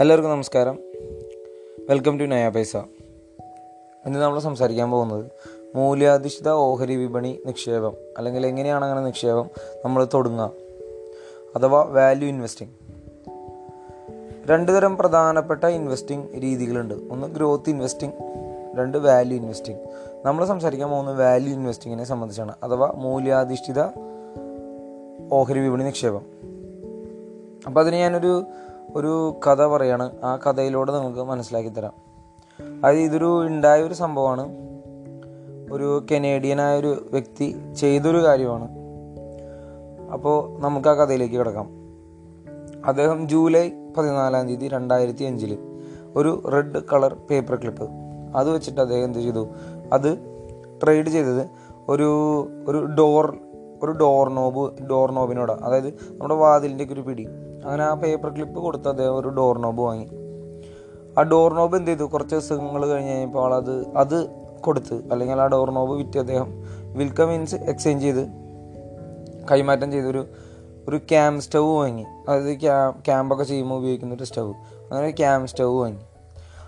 എല്ലാവർക്കും നമസ്കാരം. Welcome to നയാ പൈസ ഇന്ന് നമ്മൾ സംസാരിക്കാൻ പോകുന്നത് മൂല്യാധിഷ്ഠിത ഓഹരി വിപണി നിക്ഷേപം അല്ലെങ്കിൽ എങ്ങനെയാണ് അങ്ങനെ നിക്ഷേപം നമ്മൾ തുടങ്ങുക അഥവാ വാല്യൂ ഇൻവെസ്റ്റിംഗ് രണ്ട് തരം പ്രധാനപ്പെട്ട ഇൻവെസ്റ്റിംഗ് രീതികളുണ്ട്. ഒന്ന് ഗ്രോത്ത് ഇൻവെസ്റ്റിംഗ് രണ്ട് വാല്യൂ ഇൻവെസ്റ്റിംഗ് നമ്മൾ സംസാരിക്കാൻ പോകുന്നത് വാല്യൂ ഇൻവെസ്റ്റിങ്ങിനെ സംബന്ധിച്ചാണ് അഥവാ മൂല്യാധിഷ്ഠിത ഓഹരി വിപണി നിക്ഷേപം. അപ്പോൾ അതിന് ഞാനൊരു ഒരു കഥ പറയാണ്. ആ കഥയിലൂടെ നിങ്ങൾക്ക് മനസ്സിലാക്കി തരാം. അത് ഇതൊരു ഉണ്ടായ ഒരു സംഭവമാണ്. ഒരു കനേഡിയനായ ഒരു വ്യക്തി ചെയ്തൊരു കാര്യമാണ്. അപ്പോൾ നമുക്ക് ആ കഥയിലേക്ക് കിടക്കാം. അദ്ദേഹം ജൂലൈ പതിനാലാം തീയതി രണ്ടായിരത്തി അഞ്ചിൽ ഒരു റെഡ് കളർ പേപ്പർ ക്ലിപ്പ് അത് വെച്ചിട്ട് അദ്ദേഹം എന്ത് ചെയ്തു? അത് ട്രേഡ് ചെയ്തത് ഒരു ഒരു ഡോർ ഒരു ഡോർ നോബ് ഡോർ നോബിനോട് അതായത് നമ്മുടെ വാതിലിന്റെ ഒരു പിടി. അങ്ങനെ ആ പേപ്പർ ക്ലിപ്പ് കൊടുത്ത് അദ്ദേഹം ഒരു ഡോർ നോബ് വാങ്ങി. ആ ഡോർ നോബ് എന്ത് ചെയ്തു? കുറച്ച് ദിവസങ്ങൾ കഴിഞ്ഞ് കഴിഞ്ഞപ്പോൾ ആളത് അത് കൊടുത്ത് അല്ലെങ്കിൽ ആ ഡോർ നോബ് വിറ്റ് അദ്ദേഹം വിൽക്ക മീൻസ് എക്സ്ചേഞ്ച് ചെയ്ത് കൈമാറ്റം ചെയ്തൊരു ഒരു ക്യാം സ്റ്റവ് വാങ്ങി. അതായത് ക്യാമ്പ് ക്യാമ്പൊക്കെ ചെയ്യുമ്പോൾ ഉപയോഗിക്കുന്ന ഒരു സ്റ്റവ് അങ്ങനെ ഒരു ക്യാം സ്റ്റവ് വാങ്ങി.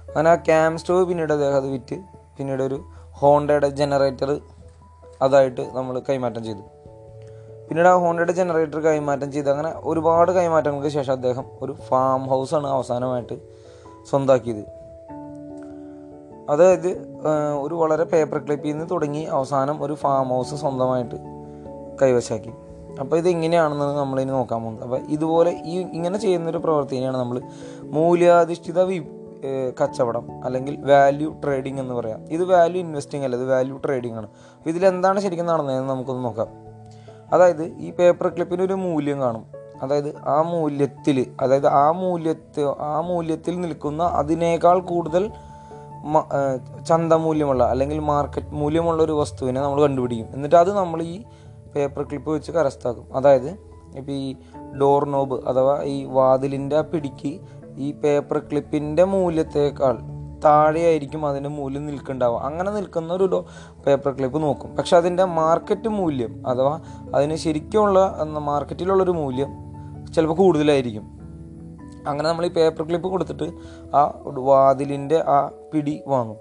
അങ്ങനെ ആ ക്യാം സ്റ്റവ് പിന്നീട് അദ്ദേഹം അത് വിറ്റ് പിന്നീട് ഒരു ഹോണ്ടയുടെ ജനറേറ്റർ അതായിട്ട് നമ്മൾ കൈമാറ്റം ചെയ്തു. പിന്നീട് ആ ഹോണ്ടയുടെ ജനറേറ്റർ കൈമാറ്റം ചെയ്ത് അങ്ങനെ ഒരുപാട് കൈമാറ്റങ്ങൾക്ക് ശേഷം അദ്ദേഹം ഒരു ഫാം ഹൗസാണ് അവസാനമായിട്ട് സ്വന്താക്കിയത്. അതായത് ഒരു വളരെ പേപ്പർ ക്ലിപ്പിൽ നിന്ന് തുടങ്ങി അവസാനം ഒരു ഫാം ഹൗസ് സ്വന്തമായിട്ട് കൈവശാക്കി. അപ്പോൾ ഇത് എങ്ങനെയാണെന്ന് നമ്മളിനി നോക്കാൻ പോകുന്നത്. അപ്പോൾ ഇതുപോലെ ഈ ഇങ്ങനെ ചെയ്യുന്നൊരു പ്രവൃത്തിനെയാണ് നമ്മൾ മൂല്യാധിഷ്ഠിത വി കച്ചവടം അല്ലെങ്കിൽ വാല്യൂ ട്രേഡിംഗ് എന്ന് പറയാം. ഇത് വാല്യൂ ഇൻവെസ്റ്റിംഗ് അല്ല ഇത് വാല്യൂ ട്രേഡിംഗ് ആണ്. അപ്പോൾ ഇതിലെന്താണ് ശരിക്കും നടന്നതെന്ന് നമുക്കൊന്ന് നോക്കാം. അതായത് ഈ പേപ്പർ ക്ലിപ്പിന് ഒരു മൂല്യം കാണും. അതായത് ആ മൂല്യത്തിൽ അതായത് ആ മൂല്യത്തെ ആ മൂല്യത്തിൽ നിൽക്കുന്ന അതിനേക്കാൾ കൂടുതൽ ചന്ത മൂല്യമുള്ള അല്ലെങ്കിൽ മാർക്കറ്റ് മൂല്യമുള്ള ഒരു വസ്തുവിനെ നമ്മൾ കണ്ടുപിടിക്കും. എന്നിട്ട് അത് നമ്മൾ ഈ പേപ്പർ ക്ലിപ്പ് വെച്ച് കരസ്ഥാക്കും അതായത് ഇപ്പോൾ ഈ ഡോർ നോബ് അഥവാ ഈ വാതിലിന്റെ പിടിക്ക് ഈ പേപ്പർ ക്ലിപ്പിന്റെ മൂല്യത്തേക്കാൾ താഴെയായിരിക്കും അതിന്റെ മൂല്യം നിൽക്കുന്നുണ്ടാവുക. അങ്ങനെ നിൽക്കുന്ന ഒരു പേപ്പർ ക്ലിപ്പ് നോക്കും. പക്ഷെ അതിന്റെ മാർക്കറ്റ് മൂല്യം അഥവാ അതിന് ശരിക്കുമുള്ള മാർക്കറ്റിലുള്ളൊരു മൂല്യം ചിലപ്പോൾ കൂടുതലായിരിക്കും. അങ്ങനെ നമ്മൾ ഈ പേപ്പർ ക്ലിപ്പ് കൊടുത്തിട്ട് ആ വാതിലിന്റെ ആ പിടി വാങ്ങും.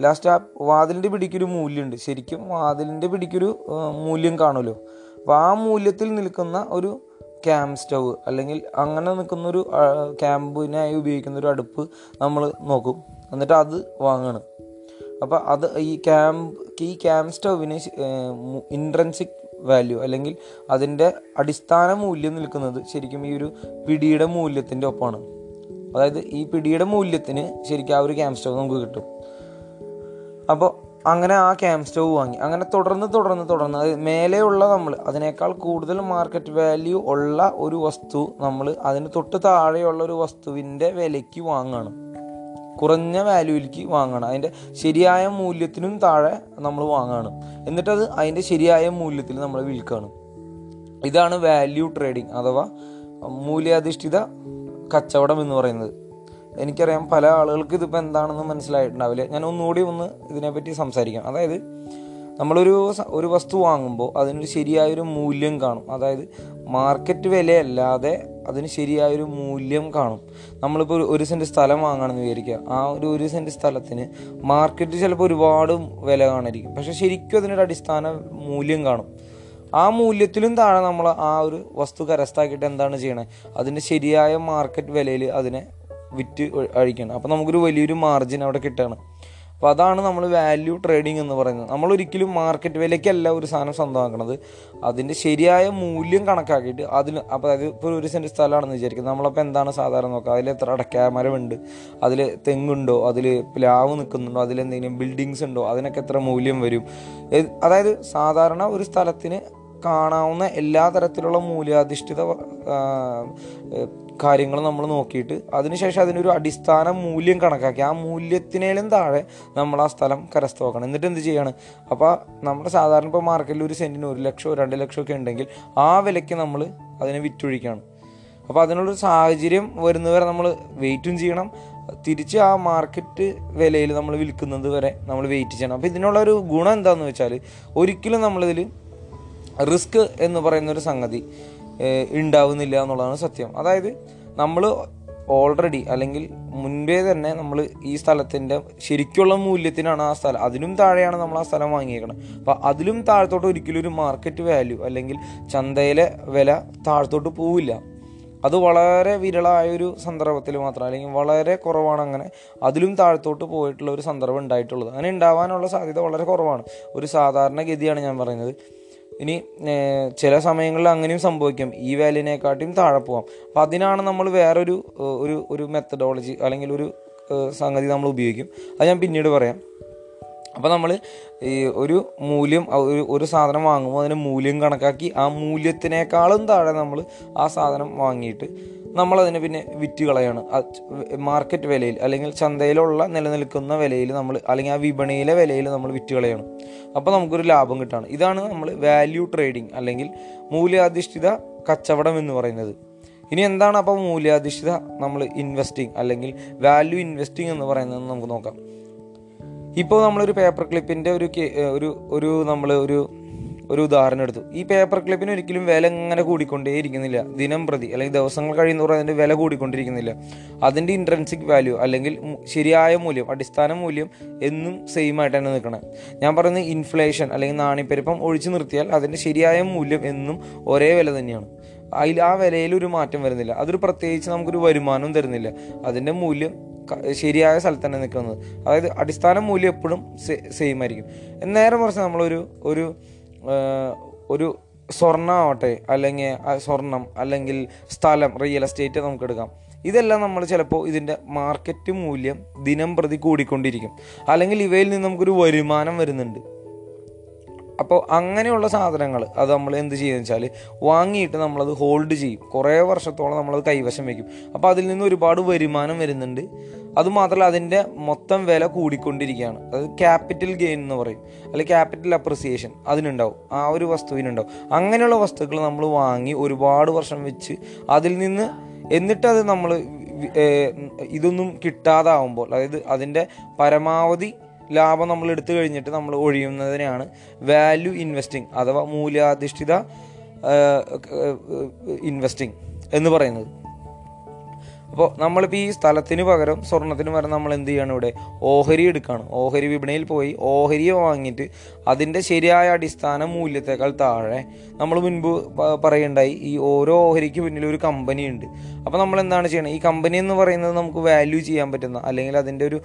ലാസ്റ്റ് ആ വാതിലിന്റെ പിടിക്കൊരു മൂല്യമുണ്ട്. ശരിക്കും വാതിലിന്റെ പിടിക്കൊരു മൂല്യം കാണുമല്ലോ. അപ്പോൾ ആ മൂല്യത്തിൽ നിൽക്കുന്ന ഒരു ക്യാമ്പ് സ്റ്റവ് അല്ലെങ്കിൽ അങ്ങനെ നിൽക്കുന്നൊരു ക്യാമ്പിനായി ഉപയോഗിക്കുന്ന ഒരു അടുപ്പ് നമ്മൾ നോക്കും. എന്നിട്ട് അത് വാങ്ങണം. അപ്പോൾ അത് ഈ ക്യാമ്പ് ഈ ക്യാമ്പ് സ്റ്റവിന് ഇൻട്രൻസിക് വാല്യൂ അല്ലെങ്കിൽ അതിന്റെ അടിസ്ഥാന മൂല്യം നിൽക്കുന്നത് ശരിക്കും ഈ ഒരു പിടിയുടെ മൂല്യത്തിന്റെ ഒപ്പമാണ് അതായത് ഈ പിടിയുടെ മൂല്യത്തിന് ശരിക്കും ആ ഒരു ക്യാമ്പ് സ്റ്റവ് നമുക്ക് കിട്ടും. അപ്പോൾ അങ്ങനെ ആ ക്യാം സ്റ്റവ് വാങ്ങി. അങ്ങനെ തുടർന്ന് തുടർന്ന് തുടർന്ന് അത് മേലെയുള്ള നമ്മൾ അതിനേക്കാൾ കൂടുതൽ മാർക്കറ്റ് വാല്യൂ ഉള്ള ഒരു വസ്തു നമ്മൾ അതിന് തൊട്ട് താഴെയുള്ള ഒരു വസ്തുവിന്റെ വിലയ്ക്ക് വാങ്ങണം. കുറഞ്ഞ വാല്യൂയിലേക്ക് വാങ്ങണം. അതിന്റെ ശരിയായ മൂല്യത്തിനും താഴെ നമ്മൾ വാങ്ങണം. എന്നിട്ടത് അതിന്റെ ശരിയായ മൂല്യത്തിൽ നമ്മൾ വിൽക്കുകയാണ് ഇതാണ് വാല്യൂ ട്രേഡിംഗ് അഥവാ മൂല്യാധിഷ്ഠിത കച്ചവടം എന്ന് പറയുന്നത്. എനിക്കറിയാം പല ആളുകൾക്ക് ഇതിപ്പോൾ എന്താണെന്ന് മനസ്സിലായിട്ടുണ്ടാവില്ല. ഞാൻ ഒന്നുകൂടി ഒന്ന് ഇതിനെപ്പറ്റി സംസാരിക്കാം. അതായത് നമ്മളൊരു ഒരു വസ്തു വാങ്ങുമ്പോൾ അതിനൊരു ശരിയായൊരു മൂല്യം കാണും. അതായത് മാർക്കറ്റ് വിലയല്ലാതെ അതിന് ശരിയായൊരു മൂല്യം കാണും. നമ്മളിപ്പോൾ ഒരു സെന്റ് സ്ഥലം വാങ്ങണമെന്ന് വിചാരിക്കുക. ആ ഒരു ഒരു സെന്റ് സ്ഥലത്തിന് മാർക്കറ്റ് ചിലപ്പോൾ ഒരുപാട് വില കാണിരിക്കും പക്ഷേ ശരിക്കും അതിനൊരു അടിസ്ഥാന മൂല്യം കാണും. ആ മൂല്യത്തിലും താഴെ നമ്മൾ ആ ഒരു വസ്തു കരസ്ഥാക്കിയിട്ട് എന്താണ് ചെയ്യണേ? അതിന്റെ ശരിയായ മാർക്കറ്റ് വിലയിൽ അതിനെ വിറ്റ് അഴിക്കണം. അപ്പോൾ നമുക്കൊരു വലിയൊരു മാർജിൻ അവിടെ കിട്ടുകയാണ് അപ്പോൾ അതാണ് നമ്മൾ വാല്യൂ ട്രേഡിംഗ് എന്ന് പറയുന്നത്. നമ്മൾ ഒരിക്കലും മാർക്കറ്റ് വിലയ്ക്കല്ല ഒരു സാധനം സ്വന്തമാക്കുന്നത് അതിന്റെ ശരിയായ മൂല്യം കണക്കാക്കിയിട്ട് അതിന് അപ്പോൾ അതായത് ഇപ്പോൾ ഒരു സെന്റ് സ്ഥലമാണെന്ന് വിചാരിക്കുന്നത് നമ്മളപ്പോൾ എന്താണ് സാധാരണ നോക്കുക? അതിൽ എത്ര അടക്കാമരമുണ്ട് അതിൽ തെങ്ങുണ്ടോ? അതിൽ പ്ലാവ് നിൽക്കുന്നുണ്ടോ? അതിലെന്തെങ്കിലും ബിൽഡിങ്സ് ഉണ്ടോ? അതിനൊക്കെ എത്ര മൂല്യം വരും? അതായത് സാധാരണ ഒരു സ്ഥലത്തിന് കാണാവുന്ന എല്ലാ തരത്തിലുള്ള മൂല്യാധിഷ്ഠിത കാര്യങ്ങൾ നമ്മൾ നോക്കിയിട്ട് അതിനുശേഷം അതിനൊരു അടിസ്ഥാന മൂല്യം കണക്കാക്കി ആ മൂല്യത്തിനേലും താഴെ നമ്മൾ ആ സ്ഥലം കരസ്ഥമാക്കണം. എന്നിട്ട് എന്ത് ചെയ്യാണ്? അപ്പോൾ നമ്മുടെ സാധാരണ ഇപ്പോൾ മാർക്കറ്റിൽ ഒരു സെന്റിന് ഒരു ലക്ഷമോ രണ്ട് ലക്ഷമോ ഒക്കെ ഉണ്ടെങ്കിൽ ആ വിലയ്ക്ക് നമ്മൾ അതിനെ വിറ്റൊഴിക്കുകയാണ് അപ്പോൾ അതിനുള്ളൊരു സാഹചര്യം വരുന്നവരെ നമ്മൾ വെയിറ്റും ചെയ്യണം. തിരിച്ച് ആ മാർക്കറ്റ് വിലയിൽ നമ്മൾ വിൽക്കുന്നത് വരെ നമ്മൾ വെയിറ്റ് ചെയ്യണം. അപ്പോൾ ഇതിനുള്ള ഒരു ഗുണം എന്താണെന്ന് വെച്ചാൽ ഒരിക്കലും നമ്മളിതിൽ റിസ്ക് എന്ന് പറയുന്ന ഒരു സംഗതി ഉണ്ടാവുന്നില്ല എന്നുള്ളതാണ് സത്യം. അതായത് നമ്മൾ ഓൾറെഡി അല്ലെങ്കിൽ മുൻപേ തന്നെ നമ്മൾ ഈ സ്ഥലത്തിന്റെ ശരിക്കുള്ള മൂല്യത്തിനാണ് ആ സ്ഥലം. അതിലും താഴെയാണ് നമ്മൾ ആ സ്ഥലം വാങ്ങിയേക്കണം അപ്പോൾ അതിലും താഴത്തോട്ട് ഒരിക്കലും ഒരു മാർക്കറ്റ് വാല്യൂ അല്ലെങ്കിൽ ചന്തയിലെ വില താഴത്തോട്ട് പോവില്ല. അത് വളരെ വിരളായ ഒരു സന്ദർഭത്തിൽ മാത്രം അല്ലെങ്കിൽ വളരെ കുറവാണ് അങ്ങനെ അതിലും താഴത്തോട്ട് പോയിട്ടുള്ള ഒരു സന്ദർഭം ഉണ്ടായിട്ടുള്ളത്. അങ്ങനെ ഉണ്ടാവാനുള്ള സാധ്യത വളരെ കുറവാണ്. ഒരു സാധാരണ ഗതിയാണ് ഞാൻ പറയുന്നത്. ഇനി ചില സമയങ്ങളിൽ അങ്ങനെയും സംഭവിക്കാം. ഈ വാല്യൂവിനെക്കാട്ടിയും താഴെ പോകാം അപ്പം അതിനാണ് നമ്മൾ വേറൊരു ഒരു ഒരു മെത്തഡോളജി അല്ലെങ്കിൽ ഒരു സംഗതി നമ്മൾ ഉപയോഗിക്കും. അത് ഞാൻ പിന്നീട് പറയാം. അപ്പോൾ നമ്മൾ ഈ ഒരു മൂല്യം ഒരു ഒരു സാധനം വാങ്ങുമ്പോൾ അതിന് മൂല്യം കണക്കാക്കി ആ മൂല്യത്തിനേക്കാളും താഴെ നമ്മൾ ആ സാധനം വാങ്ങിയിട്ട് നമ്മളതിനെ പിന്നെ വിറ്റ് കളയാണ്. മാർക്കറ്റ് വിലയിൽ അല്ലെങ്കിൽ ചന്തയിലുള്ള നിലനിൽക്കുന്ന വിലയിൽ നമ്മൾ അല്ലെങ്കിൽ ആ വിപണിയിലെ വിലയിൽ നമ്മൾ വിറ്റ് കളയാണ്. അപ്പോൾ നമുക്കൊരു ലാഭം കിട്ടുകയാണ് ഇതാണ് നമ്മൾ വാല്യൂ ട്രേഡിംഗ് അല്ലെങ്കിൽ മൂല്യാധിഷ്ഠിത കച്ചവടം എന്ന് പറയുന്നത്. ഇനി എന്താണ് അപ്പോൾ മൂല്യാധിഷ്ഠിത നമ്മൾ ഇൻവെസ്റ്റിംഗ് അല്ലെങ്കിൽ വാല്യൂ ഇൻവെസ്റ്റിംഗ് എന്ന് പറയുന്നത് നമുക്ക് നോക്കാം. ഇപ്പോൾ നമ്മളൊരു പേപ്പർ ക്ലിപ്പിന്റെ ഒരു ഒരു ഒരു നമ്മൾ ഒരു ഒരു ഉദാഹരണം എടുത്തു. ഈ പേപ്പർ ക്ലിപ്പിന് ഒരിക്കലും വില ഇങ്ങനെ കൂടിക്കൊണ്ടേ ഇരിക്കുന്നില്ല. ദിനം പ്രതി അല്ലെങ്കിൽ ദിവസങ്ങൾ കഴിയുന്നവർ അതിന്റെ വില കൂടിക്കൊണ്ടിരിക്കുന്നില്ല. അതിന്റെ ഇൻട്രൻസിക് വാല്യൂ അല്ലെങ്കിൽ ശരിയായ മൂല്യം അടിസ്ഥാന മൂല്യം എന്നും സെയിം ആയിട്ട് തന്നെ നിൽക്കണം. ഞാൻ പറയുന്നത് ഇൻഫ്ലേഷൻ അല്ലെങ്കിൽ നാണ്യപ്പെരുപ്പം ഒഴിച്ചു നിർത്തിയാൽ അതിന്റെ ശരിയായ മൂല്യം എന്നും ഒരേ വില തന്നെയാണ്. അതിൽ ആ വിലയിൽ ഒരു മാറ്റം വരുന്നില്ല. അതൊരു പ്രത്യേകിച്ച് നമുക്കൊരു വരുമാനവും തരുന്നില്ല. അതിന്റെ മൂല്യം ശരിയായ സ്ഥലത്ത് തന്നെ നിൽക്കുന്നത്. അതായത് അടിസ്ഥാന മൂല്യം എപ്പോഴും സെയിം ആയിരിക്കും. നേരെ കുറച്ച് നമ്മളൊരു ഒരു ഒരു സ്വർണമാവട്ടെ അല്ലെങ്കിൽ സ്വർണം അല്ലെങ്കിൽ സ്ഥലം റിയൽ എസ്റ്റേറ്റ് നമുക്ക് എടുക്കാം. ഇതെല്ലാം നമ്മൾ ചിലപ്പോൾ ഇതിന്റെ മാർക്കറ്റ് മൂല്യം ദിനം പ്രതി കൂടിക്കൊണ്ടിരിക്കും. അല്ലെങ്കിൽ ഇവയിൽ നിന്ന് നമുക്കൊരു വരുമാനം വരുന്നുണ്ട്. അപ്പോൾ അങ്ങനെയുള്ള സാധനങ്ങൾ അത് നമ്മൾ എന്ത് ചെയ്യുന്നത് വെച്ചാൽ വാങ്ങിയിട്ട് നമ്മളത് ഹോൾഡ് ചെയ്യും. കുറേ വർഷത്തോളം നമ്മളത് കൈവശം വയ്ക്കും. അപ്പോൾ അതിൽ നിന്ന് ഒരുപാട് വരുമാനം വരുന്നുണ്ട്. അതുമാത്രമല്ല അതിന്റെ മൊത്തം വില കൂടിക്കൊണ്ടിരിക്കുകയാണ്. അത് ക്യാപിറ്റൽ ഗെയിൻ എന്ന് പറയും. അല്ലെങ്കിൽ ക്യാപിറ്റൽ അപ്രിസിയേഷൻ അതിനുണ്ടാവും. ആ ഒരു വസ്തുവിനുണ്ടാവും അങ്ങനെയുള്ള വസ്തുക്കൾ നമ്മൾ വാങ്ങി ഒരുപാട് വർഷം വെച്ച് അതിൽ നിന്ന് എന്നിട്ടത് നമ്മൾ ഇതൊന്നും കിട്ടാതാവുമ്പോൾ അതായത് അതിന്റെ പരമാവധി ലാഭം നമ്മൾ എടുത്തു കഴിഞ്ഞിട്ട് നമ്മൾ ഒഴിയുന്നതിനെയാണ് വാല്യൂ ഇൻവെസ്റ്റിംഗ് അഥവാ മൂല്യാധിഷ്ഠിത ഇൻവെസ്റ്റിംഗ് എന്ന് പറയുന്നത്. അപ്പോൾ നമ്മളിപ്പോൾ ഈ സ്ഥലത്തിന് പകരം സ്വർണത്തിന് പകരം നമ്മൾ എന്ത് ചെയ്യണം ഇവിടെ? ഓഹരി എടുക്കുകയാണ് ഓഹരി വിപണിയിൽ പോയി ഓഹരിയെ വാങ്ങിയിട്ട് അതിന്റെ ശരിയായ അടിസ്ഥാന മൂല്യത്തേക്കാൾ താഴെ നമ്മൾ മുൻപ് പറയുണ്ടായി ഈ ഓരോ ഓഹരിക്ക് പിന്നിൽ ഒരു കമ്പനി ഉണ്ട്. അപ്പോൾ നമ്മൾ എന്താണ് ചെയ്യണം? ഈ കമ്പനി എന്ന് പറയുന്നത് നമുക്ക് വാല്യൂ ചെയ്യാൻ പറ്റുന്ന അല്ലെങ്കിൽ അതിന്റെ ഒരു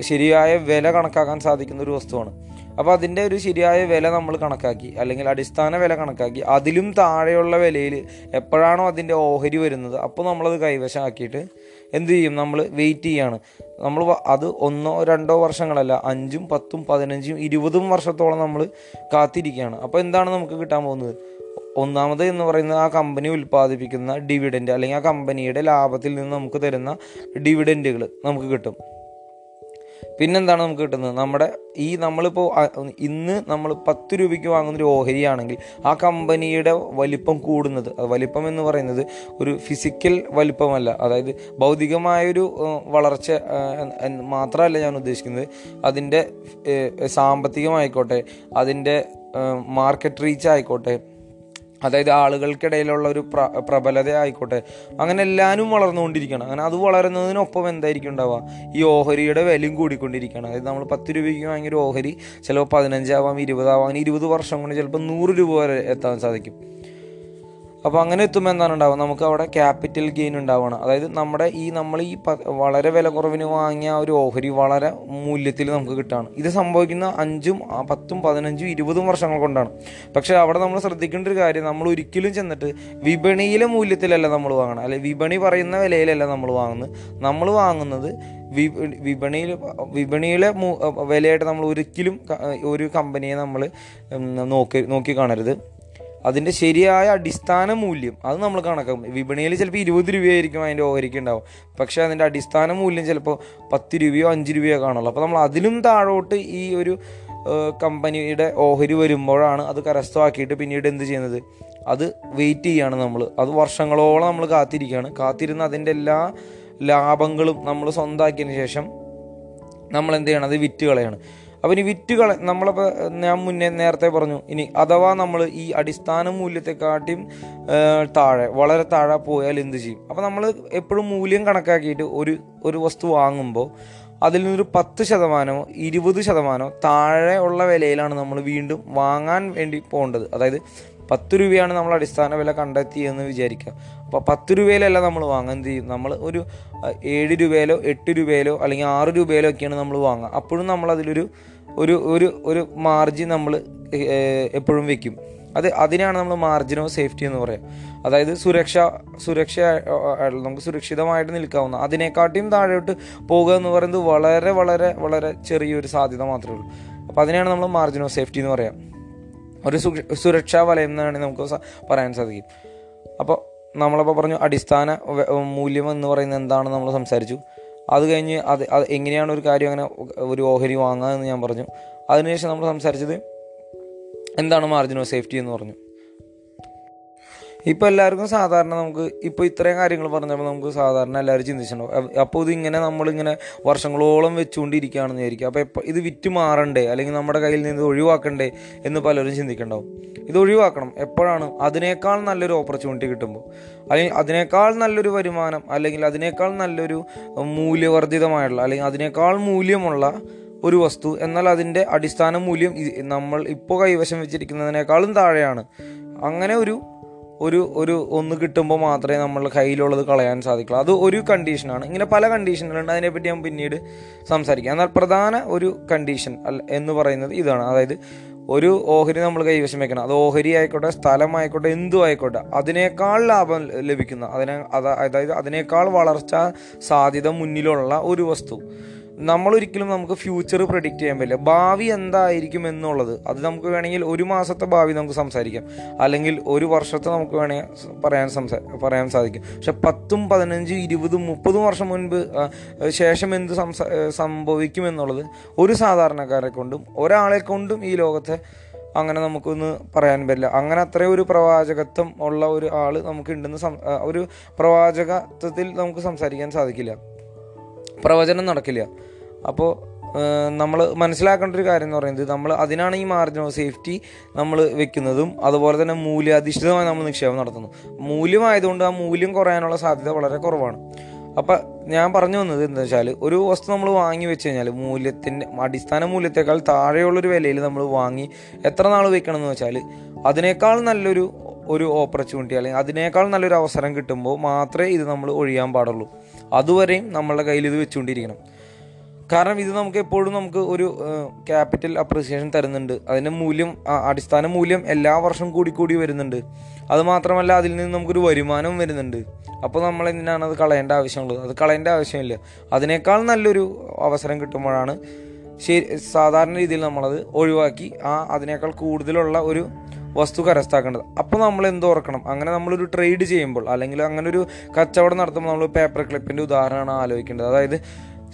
ശരിയായ വില കണക്കാക്കാൻ സാധിക്കുന്ന ഒരു വസ്തുവാണ്. അപ്പോൾ അതിന്റെ ഒരു ശരിയായ വില നമ്മൾ കണക്കാക്കി അല്ലെങ്കിൽ അടിസ്ഥാന വില കണക്കാക്കി അതിലും താഴെയുള്ള വിലയിൽ എപ്പോഴാണോ അതിന്റെ ഓഹരി വരുന്നത് അപ്പോൾ നമ്മളത് കൈവശമാക്കിയിട്ട് എന്ത് ചെയ്യും? നമ്മൾ വെയിറ്റ് ചെയ്യാണ്. നമ്മൾ അത് ഒന്നോ രണ്ടോ വർഷങ്ങളല്ല അഞ്ചും പത്തും പതിനഞ്ചും ഇരുപതും വർഷത്തോളം നമ്മൾ കാത്തിരിക്കുകയാണ്. അപ്പോൾ എന്താണ് നമുക്ക് കിട്ടാൻ പോകുന്നത്? ഒന്നാമത് എന്ന് പറയുന്നത് ആ കമ്പനി ഉൽപ്പാദിപ്പിക്കുന്ന ഡിവിഡൻഡ് അല്ലെങ്കിൽ ആ കമ്പനിയുടെ ലാഭത്തിൽ നിന്ന് നമുക്ക് തരുന്ന ഡിവിഡന്റുകൾ നമുക്ക് കിട്ടും. പിന്നെന്താണ് നമുക്ക് കിട്ടുന്നത്? നമ്മുടെ ഈ നമ്മളിപ്പോൾ ഇന്ന് നമ്മൾ പത്ത് രൂപയ്ക്ക് വാങ്ങുന്ന ഒരു ഓഹരിയാണെങ്കിൽ ആ കമ്പനിയുടെ വലിപ്പം കൂടുന്നത് വലിപ്പം എന്ന് പറയുന്നത് ഒരു ഫിസിക്കൽ വലിപ്പമല്ല. അതായത് ഭൗതികമായൊരു വളർച്ച മാത്രമല്ല ഞാൻ ഉദ്ദേശിക്കുന്നത്. അതിന്റെ സാമ്പത്തികമായിക്കോട്ടെ അതിന്റെ മാർക്കറ്റ് റീച്ച് ആയിക്കോട്ടെ അതായത് ആളുകൾക്കിടയിലുള്ള ഒരു പ്ര പ്രബലത ആയിക്കോട്ടെ അങ്ങനെ എല്ലാവരും വളർന്നുകൊണ്ടിരിക്കുകയാണ്. അങ്ങനെ അത് വളരുന്നതിനൊപ്പം എന്തായിരിക്കും ഉണ്ടാവുക? ഈ ഓഹരിയുടെ വിലയും കൂടിക്കൊണ്ടിരിക്കുകയാണ്. അതായത് നമ്മൾ പത്ത് രൂപയ്ക്ക് വാങ്ങിയൊരു ഓഹരി ചിലപ്പോൾ പതിനഞ്ചാവാം ഇരുപതാവാം അങ്ങനെ ഇരുപത് വർഷം കൊണ്ട് ചിലപ്പോൾ നൂറ് രൂപ വരെ എത്താൻ സാധിക്കും. അപ്പോൾ അങ്ങനെ എത്തുമ്പോൾ എന്താണ് ഉണ്ടാവുക? നമുക്ക് അവിടെ ക്യാപിറ്റൽ ഗെയിൻ ഉണ്ടാവണം അതായത് നമ്മുടെ ഈ നമ്മൾ ഈ വളരെ വില കുറവിന് വാങ്ങിയ ഒരു ഓഹരി വളരെ മൂല്യത്തിൽ നമുക്ക് കിട്ടുകയാണ്. ഇത് സംഭവിക്കുന്ന അഞ്ചും പത്തും പതിനഞ്ചും ഇരുപതും വർഷങ്ങൾ കൊണ്ടാണ്. പക്ഷേ അവിടെ നമ്മൾ ശ്രദ്ധിക്കേണ്ട ഒരു കാര്യം നമ്മൾ ഒരിക്കലും ചെന്നിട്ട് വിപണിയിലെ മൂല്യത്തിലല്ല നമ്മൾ വാങ്ങണം അല്ലെ വിപണി പറയുന്ന വിലയിലല്ല നമ്മൾ വാങ്ങുന്നത്. നമ്മൾ വാങ്ങുന്നത് വിപണിയിൽ വിപണിയിലെ വിലയായിട്ട് നമ്മൾ ഒരിക്കലും ഒരു കമ്പനിയെ നമ്മൾ നോക്കി നോക്കി കാണരുത്. അതിന്റെ ശരിയായ അടിസ്ഥാന മൂല്യം അത് നമ്മൾ കണക്കാക്കും. വിപണിയിൽ ചിലപ്പോൾ ഇരുപത് രൂപയായിരിക്കും അതിന്റെ ഓഹരിക്ക് ഉണ്ടാവും. പക്ഷേ അതിന്റെ അടിസ്ഥാന മൂല്യം ചിലപ്പോൾ പത്ത് രൂപയോ അഞ്ച് രൂപയോ കാണുള്ളൂ. അപ്പോൾ നമ്മൾ അതിലും താഴോട്ട് ഈ ഒരു കമ്പനിയുടെ ഓഹരി വരുമ്പോഴാണ് അത് കരസ്ഥമാക്കിയിട്ട് പിന്നീട് എന്ത് ചെയ്യുന്നത്? അത് വെയിറ്റ് ചെയ്യാണ് നമ്മൾ. അത് വർഷങ്ങളോളം നമ്മൾ കാത്തിരിക്കുകയാണ്. കാത്തിരുന്ന് അതിന്റെ എല്ലാ ലാഭങ്ങളും നമ്മൾ സ്വന്തമാക്കിയതിന് ശേഷം നമ്മൾ എന്ത് ചെയ്യണം? അത് വിറ്റ് കളയാണ്. അപ്പോൾ ഇനി വിറ്റ് കള നമ്മളപ്പോൾ ഞാൻ മുന്നേ നേരത്തെ പറഞ്ഞു. ഇനി അഥവാ നമ്മൾ ഈ അടിസ്ഥാന മൂല്യത്തെക്കാട്ടിയും താഴെ വളരെ താഴെ പോയാൽ എന്ത് ചെയ്യും? അപ്പോൾ നമ്മൾ എപ്പോഴും മൂല്യം കണക്കാക്കിയിട്ട് ഒരു ഒരു വസ്തു വാങ്ങുമ്പോൾ അതിൽ നിന്നൊരു പത്ത് ശതമാനമോ ഇരുപത് ശതമാനമോ താഴെ ഉള്ള വിലയിലാണ് നമ്മൾ വീണ്ടും വാങ്ങാൻ വേണ്ടി പോകേണ്ടത്. അതായത് പത്ത് രൂപയാണ് നമ്മൾ അടിസ്ഥാന വില കണ്ടെത്തിയെന്ന് വിചാരിക്കുക. അപ്പോൾ പത്ത് രൂപയിലല്ല നമ്മൾ വാങ്ങാൻ എന്ത് ചെയ്യും? നമ്മൾ ഒരു ഏഴ് രൂപയിലോ എട്ട് രൂപയിലോ അല്ലെങ്കിൽ ആറ് രൂപയിലോ ഒക്കെയാണ് നമ്മൾ വാങ്ങുക. അപ്പോഴും നമ്മൾ അതിലൊരു ഒരു ഒരു ഒരു മാർജിൻ നമ്മൾ എപ്പോഴും വെക്കും. അത് അതിനാണ് നമ്മൾ മാർജിനോ സേഫ്റ്റി എന്ന് പറയാം. അതായത് സുരക്ഷ സുരക്ഷ നമുക്ക് സുരക്ഷിതമായിട്ട് നിൽക്കാവുന്ന അതിനെക്കാട്ടിയും താഴോട്ട് പോകുക എന്ന് പറയുന്നത് വളരെ വളരെ വളരെ ചെറിയൊരു സാധ്യത മാത്രമേ ഉള്ളൂ. അപ്പോൾ അതിനെയാണ് നമ്മൾ മാർജിനോ സേഫ്റ്റി എന്ന് പറയാം. ഒരു സുരക്ഷാ വലയം എന്നാണ് നമുക്ക് പറയാൻ സാധിക്കും. അപ്പോൾ നമ്മളപ്പോൾ പറഞ്ഞു അടിസ്ഥാന മൂല്യം എന്ന് പറയുന്നത് എന്താണെന്ന് നമ്മൾ സംസാരിച്ചു. അത് കഴിഞ്ഞ് അത് അത് എങ്ങനെയാണ് ഒരു കാര്യം അങ്ങനെ ഒരു ഓഹരി വാങ്ങുക എന്ന് ഞാൻ പറഞ്ഞു. അതിനുശേഷം നമ്മൾ സംസാരിച്ചത് എന്താണ് മാർജിൻ ഓഫ് സേഫ്റ്റി എന്ന് പറഞ്ഞു. ഇപ്പോൾ എല്ലാവർക്കും സാധാരണ നമുക്ക് ഇപ്പോൾ ഇത്രയും കാര്യങ്ങൾ പറഞ്ഞപ്പോൾ നമുക്ക് സാധാരണ എല്ലാവരും ചിന്തിച്ചിട്ടുണ്ടാവും അപ്പോൾ ഇതിങ്ങനെ നമ്മളിങ്ങനെ വർഷങ്ങളോളം വെച്ചുകൊണ്ടിരിക്കുകയാണെന്ന് വിചാരിക്കും. അപ്പോൾ എപ്പോൾ ഇത് വിറ്റ് മാറണ്ടേ? അല്ലെങ്കിൽ നമ്മുടെ കയ്യിൽ നിന്ന് ഒഴിവാക്കണ്ടേ എന്ന് പലരും ചിന്തിക്കണ്ടാവും. ഇത് ഒഴിവാക്കണം. എപ്പോഴാണ്? അതിനേക്കാൾ നല്ലൊരു ഓപ്പർച്യൂണിറ്റി കിട്ടുമ്പോൾ അല്ലെങ്കിൽ അതിനേക്കാൾ നല്ലൊരു വരുമാനം അല്ലെങ്കിൽ അതിനേക്കാൾ നല്ലൊരു മൂല്യവർദ്ധിതമായുള്ള അല്ലെങ്കിൽ അതിനേക്കാൾ മൂല്യമുള്ള ഒരു വസ്തു എന്നാൽ അതിന്റെ അടിസ്ഥാന മൂല്യം നമ്മൾ ഇപ്പോൾ കൈവശം വെച്ചിരിക്കുന്നതിനേക്കാളും താഴെയാണ്. അങ്ങനെ ഒരു ഒരു ഒരു ഒന്ന് കിട്ടുമ്പോൾ മാത്രമേ നമ്മൾ കയ്യിലുള്ളത് കളയാൻ സാധിക്കുള്ളൂ. അത് ഒരു കണ്ടീഷനാണ് ഇങ്ങനെ പല കണ്ടീഷനുകളുണ്ട് അതിനെപ്പറ്റി ഞാൻ പിന്നീട് സംസാരിക്കാം. എന്നാൽ പ്രധാന ഒരു കണ്ടീഷൻ എന്ന് പറയുന്നത് ഇതാണ്. അതായത് ഒരു ഓഹരി നമ്മൾ കൈവശം വെക്കണം. അത് ഓഹരി ആയിക്കോട്ടെ സ്ഥലമായിക്കോട്ടെ എന്തു ആയിക്കോട്ടെ അതിനേക്കാൾ ലാഭം ലഭിക്കുന്ന അതിനെ അതായത് അതിനേക്കാൾ വളർച്ച സാധ്യത മുന്നിലുള്ള ഒരു വസ്തു. നമ്മൾ ഒരിക്കലും നമുക്ക് ഫ്യൂച്ചർ പ്രഡിക്റ്റ് ചെയ്യാൻ പറ്റില്ല. ഭാവി എന്തായിരിക്കും എന്നുള്ളത്. അത് നമുക്ക് വേണമെങ്കിൽ ഒരു മാസത്തെ ഭാവി നമുക്ക് സംസാരിക്കാം. അല്ലെങ്കിൽ ഒരു വർഷത്തെ നമുക്ക് വേണമെങ്കിൽ പറയാൻ സംസാ പറയാൻ സാധിക്കും. പക്ഷെ പത്തും പതിനഞ്ചും ഇരുപതും മുപ്പതും വർഷം മുൻപ് ശേഷം എന്ത് സംസാ സംഭവിക്കും എന്നുള്ളത് ഒരു സാധാരണക്കാരെ കൊണ്ടും ഒരാളെ കൊണ്ടും ഈ ലോകത്തെ അങ്ങനെ നമുക്കൊന്ന് പറയാൻ പറ്റില്ല. അങ്ങനെ അത്രയും ഒരു പ്രവാചകത്വം ഉള്ള ഒരു ആൾ നമുക്കുണ്ടെന്ന് ഒരു പ്രവാചകത്വത്തിൽ നമുക്ക് സംസാരിക്കാൻ സാധിക്കില്ല. പ്രവചനം നടക്കില്ല. അപ്പോൾ നമ്മൾ മനസ്സിലാക്കേണ്ട ഒരു കാര്യം എന്ന് പറയുന്നത് നമ്മൾ അതിനാണ് ഈ മാർജിൻ ഓഫ് സേഫ്റ്റി നമ്മൾ വെക്കുന്നതും അതുപോലെ തന്നെ മൂല്യാധിഷ്ഠിതമായി നമ്മൾ നിക്ഷേപം നടത്തുന്നു. മൂല്യമായതുകൊണ്ട് ആ മൂല്യം കുറയാനുള്ള സാധ്യത വളരെ കുറവാണ്. അപ്പം ഞാൻ പറഞ്ഞു വന്നത് എന്താ വെച്ചാൽ ഒരു വസ്തു നമ്മൾ വാങ്ങി വെച്ച് കഴിഞ്ഞാൽ മൂല്യത്തിന്റെ അടിസ്ഥാന മൂല്യത്തെക്കാൾ താഴെയുള്ളൊരു വിലയിൽ നമ്മൾ വാങ്ങി എത്ര നാൾ വെക്കണമെന്ന് വെച്ചാൽ അതിനേക്കാൾ നല്ലൊരു ഒരു ഓപ്പർച്യൂണിറ്റി അല്ലെങ്കിൽ അതിനേക്കാൾ നല്ലൊരു അവസരം കിട്ടുമ്പോൾ മാത്രമേ ഇത് നമ്മൾ ഒഴിയാൻ പാടുള്ളൂ. അതുവരെയും നമ്മളുടെ കയ്യിൽ ഇത് വെച്ചുകൊണ്ടിരിക്കണം. കാരണം ഇത് നമുക്ക് എപ്പോഴും നമുക്ക് ഒരു ക്യാപിറ്റൽ അപ്രിസിയേഷൻ തരുന്നുണ്ട്. അതിന്റെ മൂല്യം അടിസ്ഥാന മൂല്യം എല്ലാ വർഷവും കൂടി കൂടി വരുന്നുണ്ട്. അത് മാത്രമല്ല അതിൽ നിന്ന് നമുക്കൊരു വരുമാനവും വരുന്നുണ്ട്. അപ്പോൾ നമ്മൾ എന്തിനാണ് അത് കളയേണ്ട ആവശ്യമുള്ളത്? അത് കളയേണ്ട ആവശ്യമില്ല. അതിനേക്കാൾ നല്ലൊരു അവസരം കിട്ടുമ്പോഴാണ് ശരി സാധാരണ രീതിയിൽ നമ്മളത് ഒഴിവാക്കി ആ അതിനേക്കാൾ കൂടുതലുള്ള ഒരു വസ്തു കരസ്ഥാക്കേണ്ടത് അപ്പോൾ നമ്മൾ എന്ത് ഓർക്കണം? അങ്ങനെ നമ്മളൊരു ട്രേഡ് ചെയ്യുമ്പോൾ അല്ലെങ്കിൽ അങ്ങനെ ഒരു കച്ചവടം നടത്തുമ്പോൾ നമ്മൾ പേപ്പർ ക്ലിപ്പിന്റെ ഉദാഹരണമാണ് ആലോചിക്കേണ്ടത്. അതായത്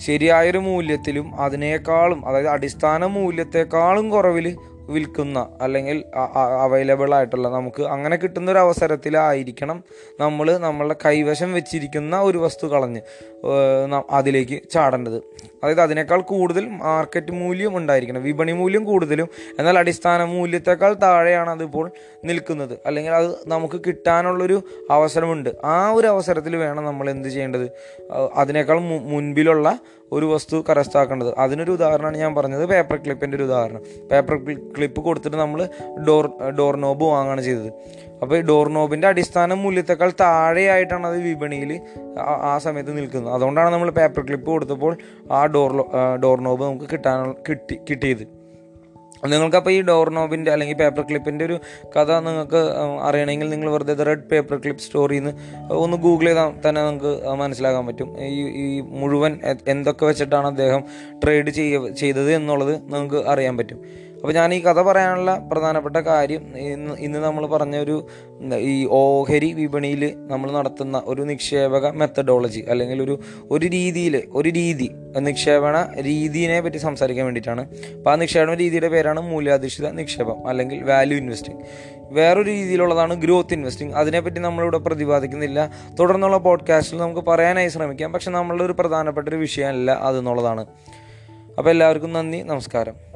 ശരിയായൊരു മൂല്യത്തിലും അതിനേക്കാളും അതായത് അടിസ്ഥാന മൂല്യത്തെക്കാളും കുറവിൽ വിൽക്കുന്ന അല്ലെങ്കിൽ അവൈലബിൾ ആയിട്ടുള്ള നമുക്ക് അങ്ങനെ കിട്ടുന്ന ഒരു അവസരത്തിലായിരിക്കണം നമ്മൾ നമ്മളുടെ കൈവശം വെച്ചിരിക്കുന്ന ഒരു വസ്തു കളഞ്ഞ് അതിലേക്ക് ചാടേണ്ടത്. അതായത് അതിനേക്കാൾ കൂടുതൽ മാർക്കറ്റ് മൂല്യം ഉണ്ടായിരിക്കണം. വിപണി മൂല്യം കൂടുതലും എന്നാൽ അടിസ്ഥാന മൂല്യത്തെക്കാൾ താഴെയാണ് അതിപ്പോൾ നിൽക്കുന്നത്. അല്ലെങ്കിൽ അത് നമുക്ക് കിട്ടാനുള്ളൊരു അവസരമുണ്ട്. ആ ഒരു അവസരത്തിൽ വേണം നമ്മൾ എന്ത് ചെയ്യേണ്ടത്? അതിനേക്കാൾ മുൻപിലുള്ള ഒരു വസ്തു കരസ്ഥാക്കേണ്ടത് അതിനൊരു ഉദാഹരണമാണ് ഞാൻ പറഞ്ഞത് പേപ്പർ ക്ലിപ്പിന്റെ ഒരു ഉദാഹരണം. പേപ്പർ ക്ലിപ്പ് കൊടുത്തിട്ട് നമ്മൾ ഡോർ ഡോർ നോബ് വാങ്ങുകയാണ് ചെയ്തത്. അപ്പോൾ ഈ ഡോർ നോബിന്റെ അടിസ്ഥാന മൂല്യത്തെക്കാൾ താഴെയായിട്ടാണ് അത് വിപണിയിൽ ആ- സമയത്ത് നിൽക്കുന്നത്. അതുകൊണ്ടാണ് നമ്മൾ പേപ്പർ ക്ലിപ്പ് കൊടുത്തപ്പോൾ ആ ഡോർ ഡോർ നോബ് നമുക്ക് കിട്ടാനുള്ള കിട്ടി കിട്ടിയത്. നിങ്ങൾക്കപ്പോൾ ഈ ഡോർ നോബിന്റെ അല്ലെങ്കിൽ പേപ്പർ ക്ലിപ്പിന്റെ ഒരു കഥ നിങ്ങൾക്ക് അറിയണമെങ്കിൽ നിങ്ങൾ വെറുതെ റെഡ് പേപ്പർ ക്ലിപ്പ് സ്റ്റോറിന്ന് ഒന്ന് ഗൂഗിൾ ചെയ്താൽ തന്നെ നിങ്ങൾക്ക് മനസ്സിലാക്കാൻ പറ്റും. ഈ ഈ മുഴുവൻ എന്തൊക്കെ വെച്ചിട്ടാണ് അദ്ദേഹം ട്രേഡ് ചെയ്യ ചെയ്തത് എന്നുള്ളത് നിങ്ങൾക്ക് അറിയാൻ പറ്റും. അപ്പോൾ ഞാൻ ഈ കഥ പറയാനുള്ള പ്രധാനപ്പെട്ട കാര്യം ഇന്ന് ഇന്ന് നമ്മൾ പറഞ്ഞ ഒരു ഈ ഓഹരി വിപണിയിൽ നമ്മൾ നടത്തുന്ന ഒരു നിക്ഷേപക മെത്തഡോളജി അല്ലെങ്കിൽ ഒരു ഒരു രീതിയിൽ ഒരു രീതി നിക്ഷേപണ രീതിയെ പറ്റി സംസാരിക്കാൻ വേണ്ടിയിട്ടാണ്. അപ്പോൾ ആ നിക്ഷേപണ രീതിയുടെ പേരാണ് മൂല്യാധിഷ്ഠിത നിക്ഷേപം അല്ലെങ്കിൽ വാല്യൂ ഇൻവെസ്റ്റിംഗ് വേറൊരു രീതിയിലുള്ളതാണ് ഗ്രോത്ത് ഇൻവെസ്റ്റിംഗ് അതിനെപ്പറ്റി നമ്മളിവിടെ പ്രതിപാദിക്കുന്നില്ല. തുടർന്നുള്ള പോഡ്കാസ്റ്റിൽ നമുക്ക് പറയാനായി ശ്രമിക്കാം. പക്ഷെ നമ്മളുടെ ഒരു പ്രധാനപ്പെട്ട ഒരു വിഷയമല്ല അതെന്നുള്ളതാണ്. അപ്പോൾ എല്ലാവർക്കും നന്ദി നമസ്കാരം.